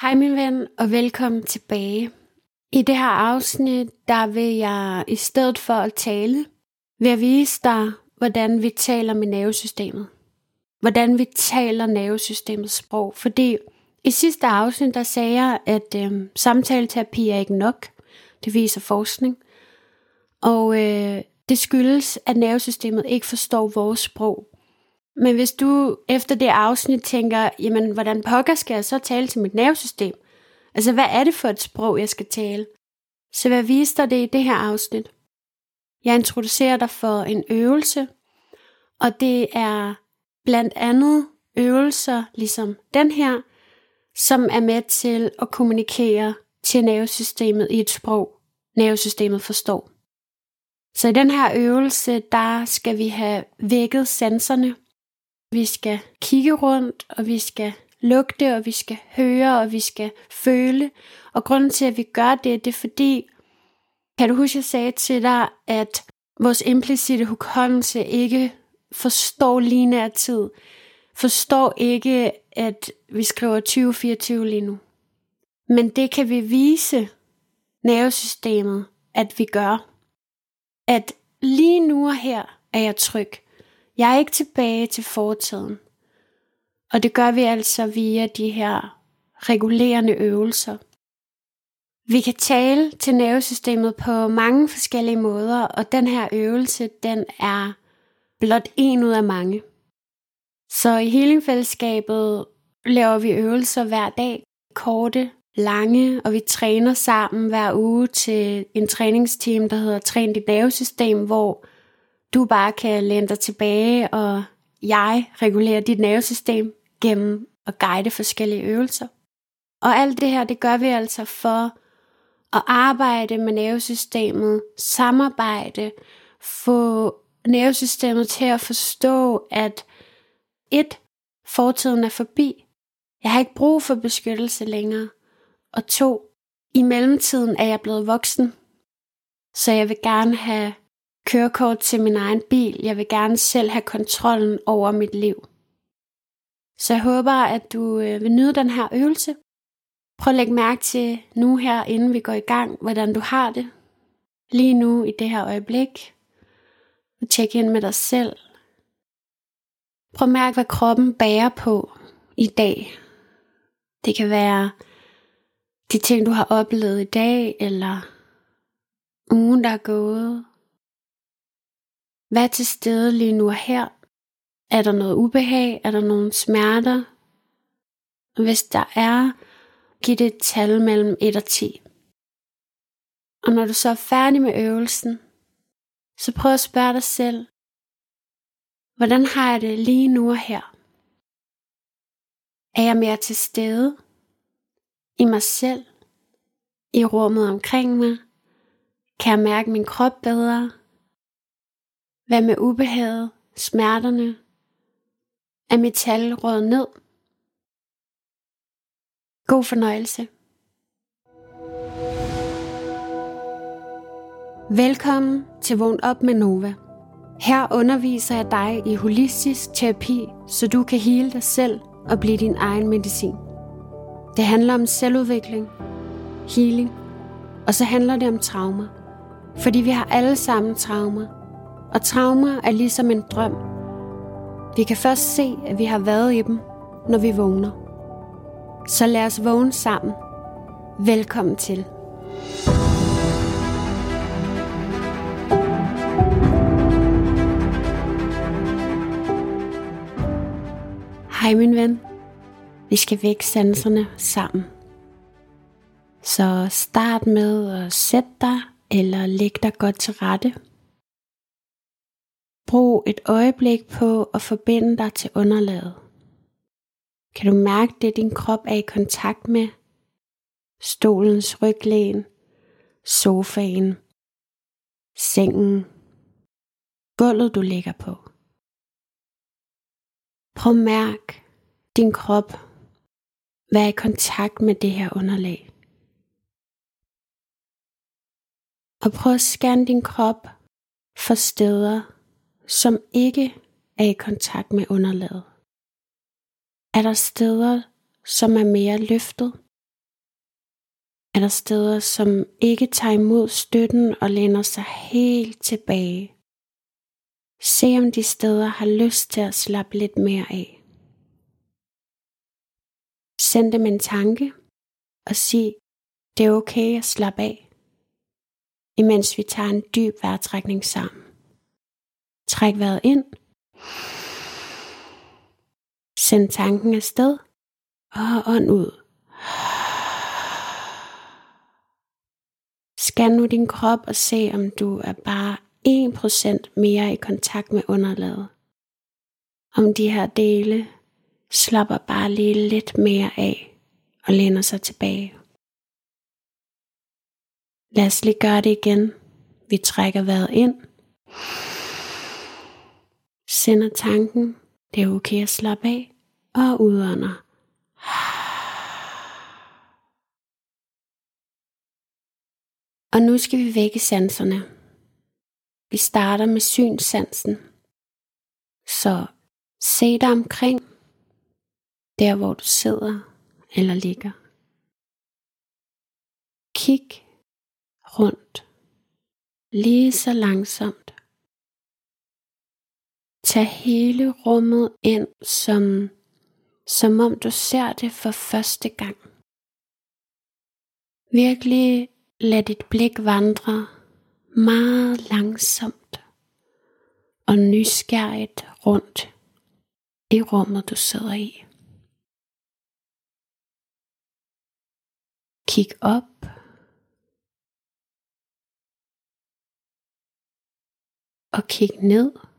Hej min ven, og velkommen tilbage. I det her afsnit, der vil jeg i stedet for at tale, vil jeg vise dig, hvordan vi taler med nervesystemet. Hvordan vi taler nervesystemets sprog. Fordi i sidste afsnit, der sagde jeg, at øh, samtaleterapi er ikke nok. Det viser forskning. Og øh, det skyldes, at nervesystemet ikke forstår vores sprog. Men hvis du efter det afsnit tænker, jamen hvordan pokker skal jeg så tale til mit nervesystem? Altså hvad er det for et sprog, jeg skal tale? Så hvad viser dig det i det her afsnit? Jeg introducerer dig for en øvelse, og det er blandt andet øvelser ligesom den her, som er med til at kommunikere til nervesystemet i et sprog, nervesystemet forstår. Så i den her øvelse, der skal vi have vækket sanserne, vi skal kigge rundt, og vi skal lugte, og vi skal høre, og vi skal føle. Og grunden til, at vi gør det, det er fordi, kan du huske, jeg sagde til dig, at vores implicite hukommelse ikke forstår lineær tid. Forstår ikke, at vi skriver 2024 lige nu. Men det kan vi vise nervesystemet, at vi gør. At lige nu og her er jeg tryg. Jeg er ikke tilbage til fortiden. Og det gør vi altså via de her regulerende øvelser. Vi kan tale til nervesystemet på mange forskellige måder, og den her øvelse, den er blot en ud af mange. Så i healingfællesskabet laver vi øvelser hver dag, korte, lange, og vi træner sammen hver uge til en træningsteam, der hedder Træn dit nervesystem, hvor du bare kan læne dig tilbage, og jeg regulerer dit nervesystem gennem at guide forskellige øvelser. Og alt det her, det gør vi altså for at arbejde med nervesystemet, samarbejde, få nervesystemet til at forstå, at et, fortiden er forbi. Jeg har ikke brug for beskyttelse længere. Og to, i mellemtiden er jeg blevet voksen. Så jeg vil gerne have kørekort til min egen bil. Jeg vil gerne selv have kontrollen over mit liv. Så jeg håber, at du øh, vil nyde den her øvelse. Prøv at lægge mærke til nu her, inden vi går i gang, hvordan du har det. Lige nu i det her øjeblik. Og tjek ind med dig selv. Prøv at mærke, hvad kroppen bærer på i dag. Det kan være de ting, du har oplevet i dag, eller ugen, der er gået. Hvad er til stede lige nu og her? Er der noget ubehag? Er der nogle smerter? Hvis der er, giv det et tal mellem 1 og 10. Og når du så er færdig med øvelsen, så prøv at spørge dig selv, hvordan har jeg det lige nu og her? Er jeg mere til stede i mig selv, i rummet omkring mig? Kan jeg mærke min krop bedre? Hvad med ubehaget, smerterne? Er mit tal råd ned? God fornøjelse. Velkommen til Vågn op med Nova. Her underviser jeg dig i holistisk terapi, så du kan hele dig selv og blive din egen medicin. Det handler om selvudvikling, healing, og så handler det om traumer. Fordi vi har alle sammen traumer, og traumer er ligesom en drøm. Vi kan først se, at vi har været i dem, når vi vågner. Så lad os vågne sammen. Velkommen til. Hej min ven. Vi skal vække sanserne sammen. Så start med at sætte dig eller læg dig godt til rette. Brug et øjeblik på at forbinde dig til underlaget. Kan du mærke det, din krop er i kontakt med? Stolens ryglæn, sofaen, sengen, gulvet du ligger på. Prøv at mærk din krop Vær i kontakt med det her underlag. Og prøv at scanne din krop for steder, som ikke er i kontakt med underlaget? Er der steder, som er mere løftet Er der steder, som ikke tager imod støtten og læner sig helt tilbage? Se om de steder har lyst til at slappe lidt mere af. Send dem en tanke og sig, det er okay at slappe af, imens vi tager en dyb vejrtrækning sammen. Træk vejret ind. Send tanken afsted og ånd ud. Scan nu din krop og se, om du er bare 1% mere i kontakt med underlaget. Om de her dele slapper bare lige lidt mere af og læner sig tilbage. Lad os lige gøre det igen. Vi trækker vejret ind. Sender tanken, det er okay at slappe af, og udånder. Og nu skal vi vække sanserne. Vi starter med synsansen. Så se dig omkring, der hvor du sidder eller ligger. Kig rundt, lige så langsomt. Tag hele rummet ind, som, som om du ser det for første gang. Virkelig lad dit blik vandre meget langsomt og nysgerrigt rundt i rummet, du sidder i. Kig op. Og kig ned.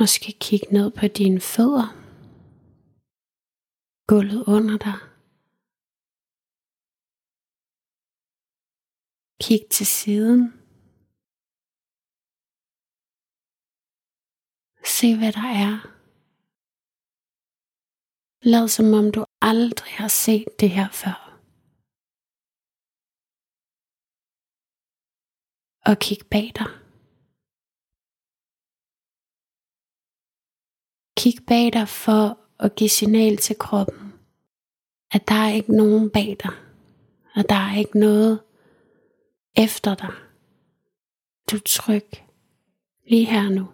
Måske kig ned på dine fødder. Gulvet under dig. Kig til siden. Se hvad der er. Lad som om du aldrig har set det her før. Og kig bag dig. Kig bag dig for at give signal til kroppen, at der er ikke nogen bag dig, og der er ikke noget efter dig. Du er tryg lige her nu.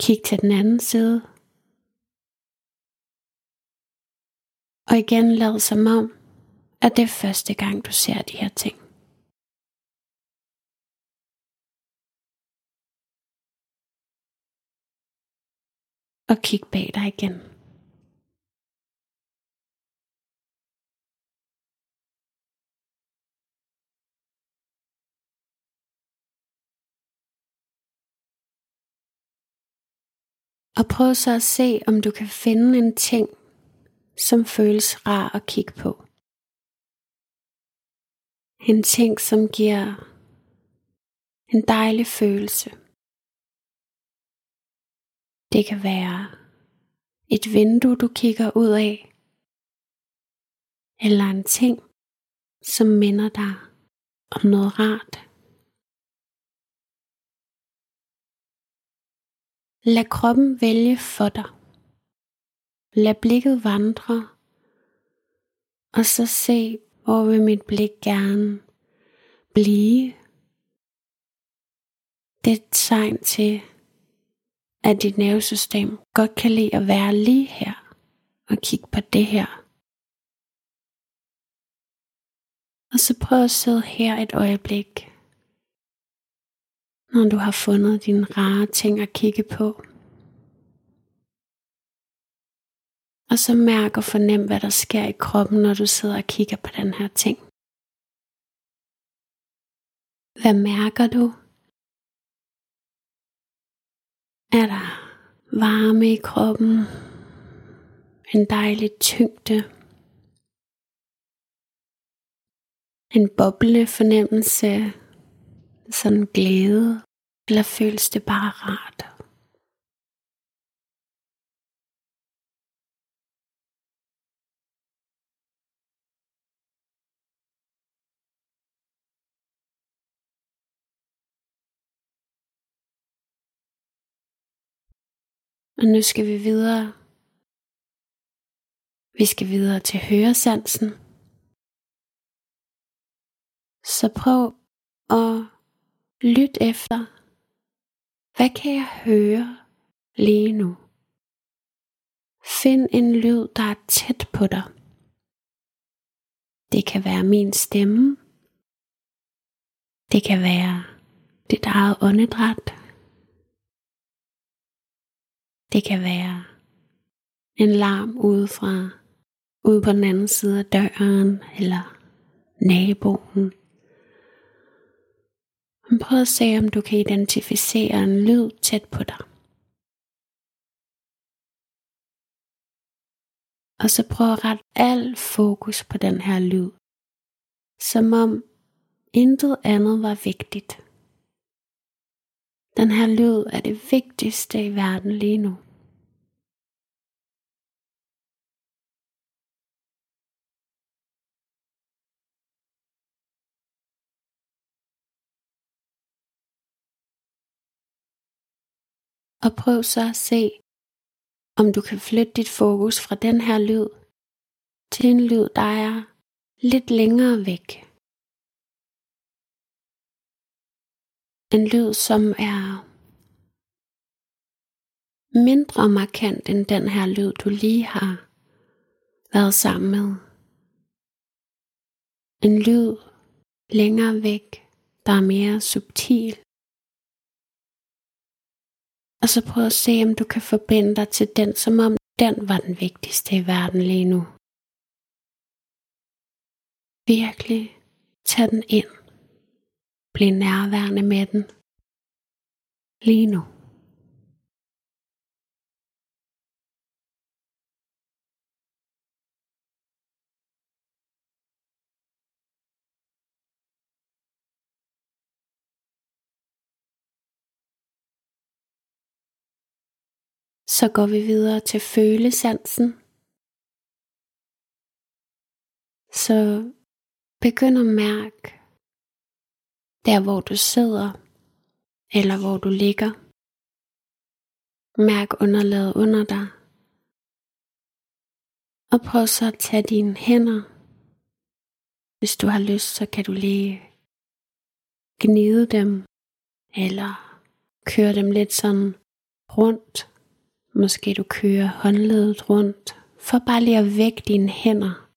Kig til den anden side. Og igen lad som om, at det er første gang du ser de her ting. Og kig bag dig igen. Og prøv så at se, om du kan finde en ting, som føles rar at kigge på. En ting, som giver en dejlig følelse. Det kan være et vindue, du kigger ud af, eller en ting, som minder dig om noget rart. Lad kroppen vælge for dig. Lad blikket vandre, og så se, hvor vil mit blik gerne blive. Det er et tegn til, at dit nervesystem godt kan lide at være lige her og kigge på det her. Og så prøv at sidde her et øjeblik når du har fundet dine rare ting at kigge på. Og så mærk og fornem, hvad der sker i kroppen, når du sidder og kigger på den her ting. Hvad mærker du? Er der varme i kroppen? En dejlig tyngde? En boblende fornemmelse sådan glæde, eller føles det bare rart? Og nu skal vi videre. Vi skal videre til høresansen. Så prøv at lytte efter. Hvad kan jeg høre lige nu? Find en lyd, der er tæt på dig. Det kan være min stemme. Det kan være dit eget åndedræt. Det kan være en larm udefra, ude på den anden side af døren, eller naboen. Men prøv at se, om du kan identificere en lyd tæt på dig. Og så prøv at rette al fokus på den her lyd, som om intet andet var vigtigt. Den her lyd er det vigtigste i verden lige nu. Og prøv så at se, om du kan flytte dit fokus fra den her lyd til en lyd, der er lidt længere væk. En lyd, som er mindre markant end den her lyd, du lige har været sammen med. En lyd længere væk, der er mere subtil og så prøv at se, om du kan forbinde dig til den, som om den var den vigtigste i verden lige nu. Virkelig tag den ind. Bliv nærværende med den. Lige nu. Så går vi videre til følesansen. Så begynd at mærke der, hvor du sidder, eller hvor du ligger. Mærk underlaget under dig. Og prøv så at tage dine hænder. Hvis du har lyst, så kan du lige gnide dem, eller køre dem lidt sådan rundt Måske du kører håndledet rundt, for bare lige at vække dine hænder.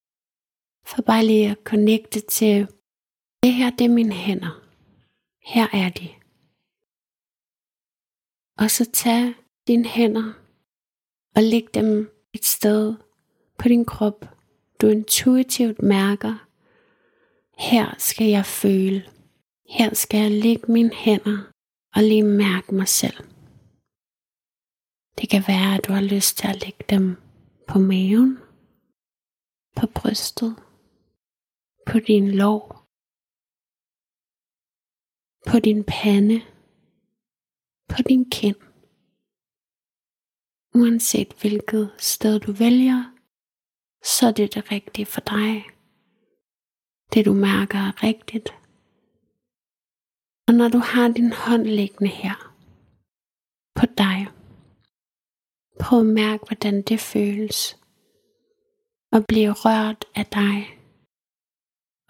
For bare lige at connecte til, det her det er mine hænder. Her er de. Og så tag dine hænder og læg dem et sted på din krop, du intuitivt mærker. Her skal jeg føle. Her skal jeg lægge mine hænder og lige mærke mig selv. Det kan være, at du har lyst til at lægge dem på maven, på brystet, på din lår, på din pande, på din kind. Uanset hvilket sted du vælger, så er det det rigtige for dig. Det du mærker er rigtigt. Og når du har din hånd liggende her på dig, Prøv at mærke, hvordan det føles. At blive rørt af dig.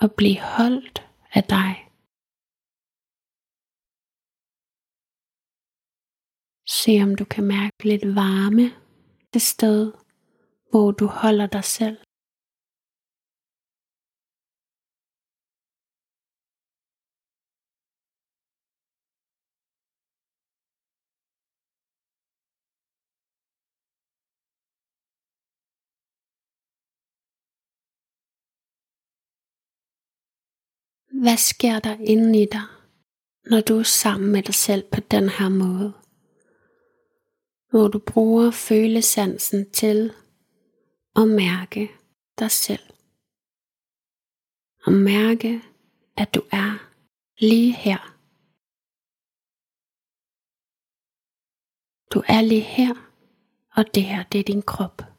Og blive holdt af dig. Se om du kan mærke lidt varme det sted, hvor du holder dig selv. Hvad sker der inde i dig, når du er sammen med dig selv på den her måde? Hvor du bruger følesansen til at mærke dig selv. Og mærke, at du er lige her. Du er lige her, og det her, det er din krop.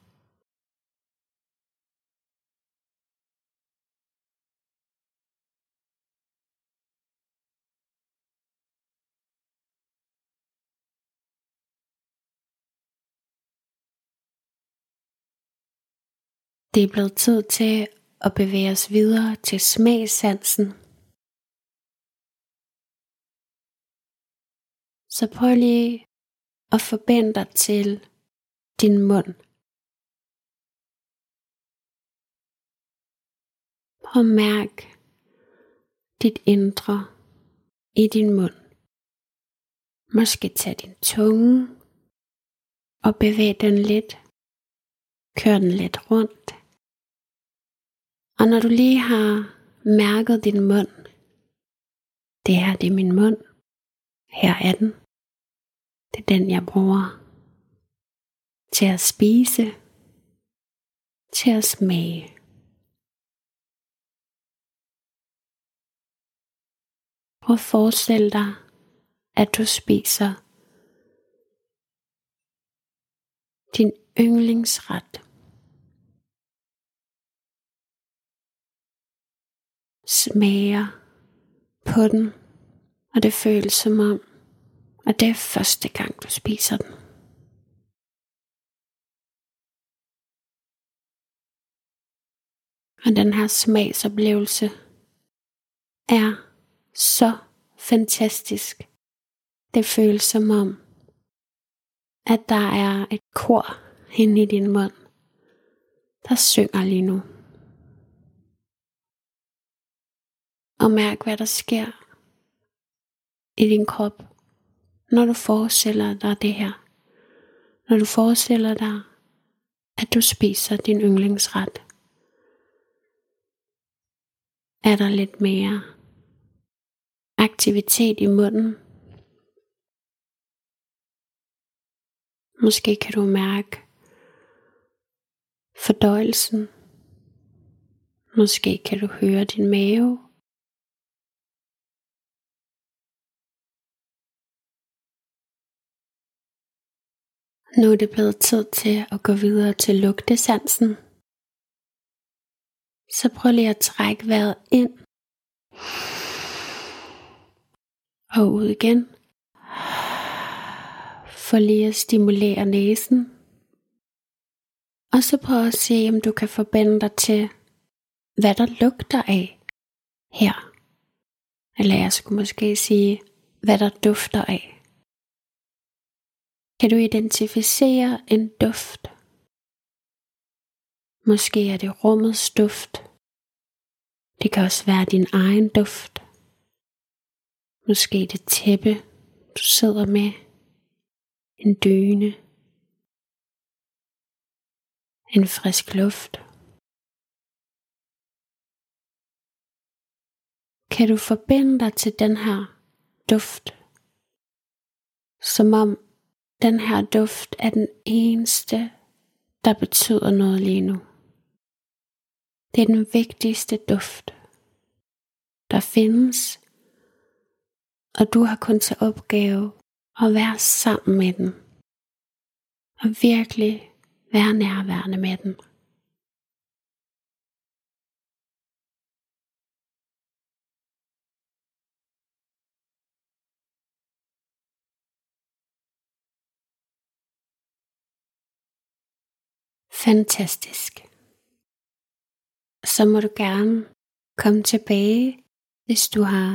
Det er blevet tid til at bevæge os videre til smagsansen. Så prøv lige at forbinde dig til din mund. Prøv at mærke dit indre i din mund. Måske tag din tunge og bevæg den lidt. Kør den lidt rundt. Og når du lige har mærket din mund, det her det er min mund, her er den. Det er den, jeg bruger til at spise, til at smage. Prøv at forestille dig, at du spiser din yndlingsret. Smager på den, og det føles som om, at det er første gang du spiser den. Og den her smagsoplevelse er så fantastisk. Det føles som om, at der er et kor inde i din mund, der synger lige nu. Og mærk, hvad der sker i din krop, når du forestiller dig det her. Når du forestiller dig, at du spiser din yndlingsret. Er der lidt mere aktivitet i munden? Måske kan du mærke fordøjelsen. Måske kan du høre din mave. Nu er det blevet tid til at gå videre til lugtesansen. Så prøv lige at trække vejret ind og ud igen for lige at stimulere næsen. Og så prøv at se, om du kan forbinde dig til, hvad der lugter af her. Eller jeg skulle måske sige, hvad der dufter af. Kan du identificere en duft? Måske er det rummets duft. Det kan også være din egen duft. Måske det tæppe, du sidder med en dyne, en frisk luft. Kan du forbinde dig til den her duft, som om den her duft er den eneste, der betyder noget lige nu. Det er den vigtigste duft, der findes, og du har kun til opgave at være sammen med den. Og virkelig være nærværende med den. Fantastisk. Så må du gerne komme tilbage, hvis du har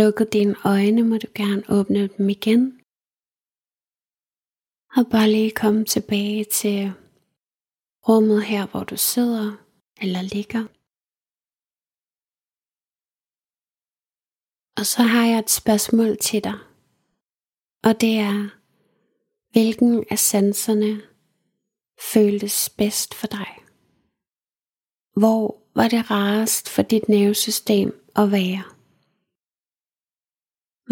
lukket dine øjne, må du gerne åbne dem igen. Og bare lige komme tilbage til rummet her, hvor du sidder eller ligger. Og så har jeg et spørgsmål til dig. Og det er, hvilken af sanserne føltes bedst for dig? Hvor var det rarest for dit nervesystem at være?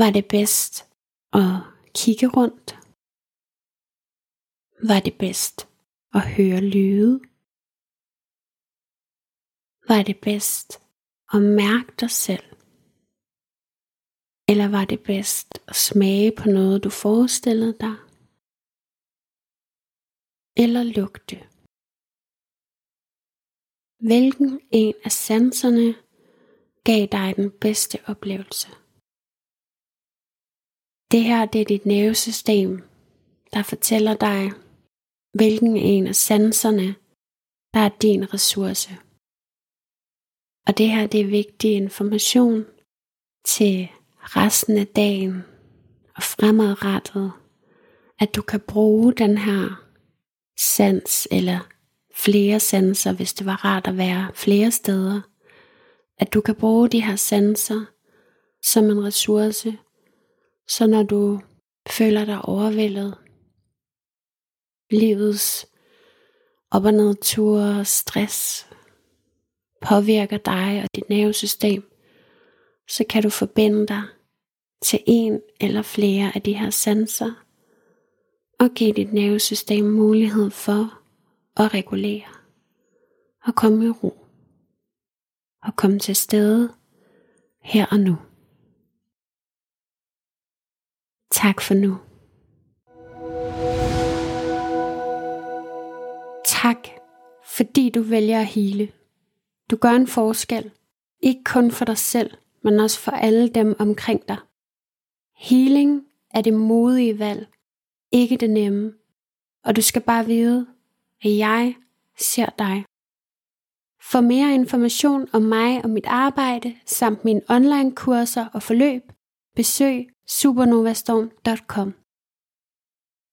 Var det bedst at kigge rundt? Var det bedst at høre lyde? Var det bedst at mærke dig selv? Eller var det bedst at smage på noget, du forestillede dig? Eller lugte? Hvilken en af sanserne gav dig den bedste oplevelse? Det her det er dit nervesystem, der fortæller dig, hvilken en af sanserne, der er din ressource. Og det her det er vigtig information til resten af dagen og fremadrettet, at du kan bruge den her sans eller flere sanser, hvis det var rart at være flere steder. At du kan bruge de her sanser som en ressource, så når du føler dig overvældet, livets op- og nedture og stress påvirker dig og dit nervesystem, så kan du forbinde dig til en eller flere af de her sanser og give dit nervesystem mulighed for at regulere og komme i ro og komme til stede her og nu. Tak for nu. Tak, fordi du vælger at hele. Du gør en forskel, ikke kun for dig selv, men også for alle dem omkring dig. Healing er det modige valg, ikke det nemme. Og du skal bare vide, at jeg ser dig. For mere information om mig og mit arbejde, samt mine online kurser og forløb, besøg supernovastorm.com.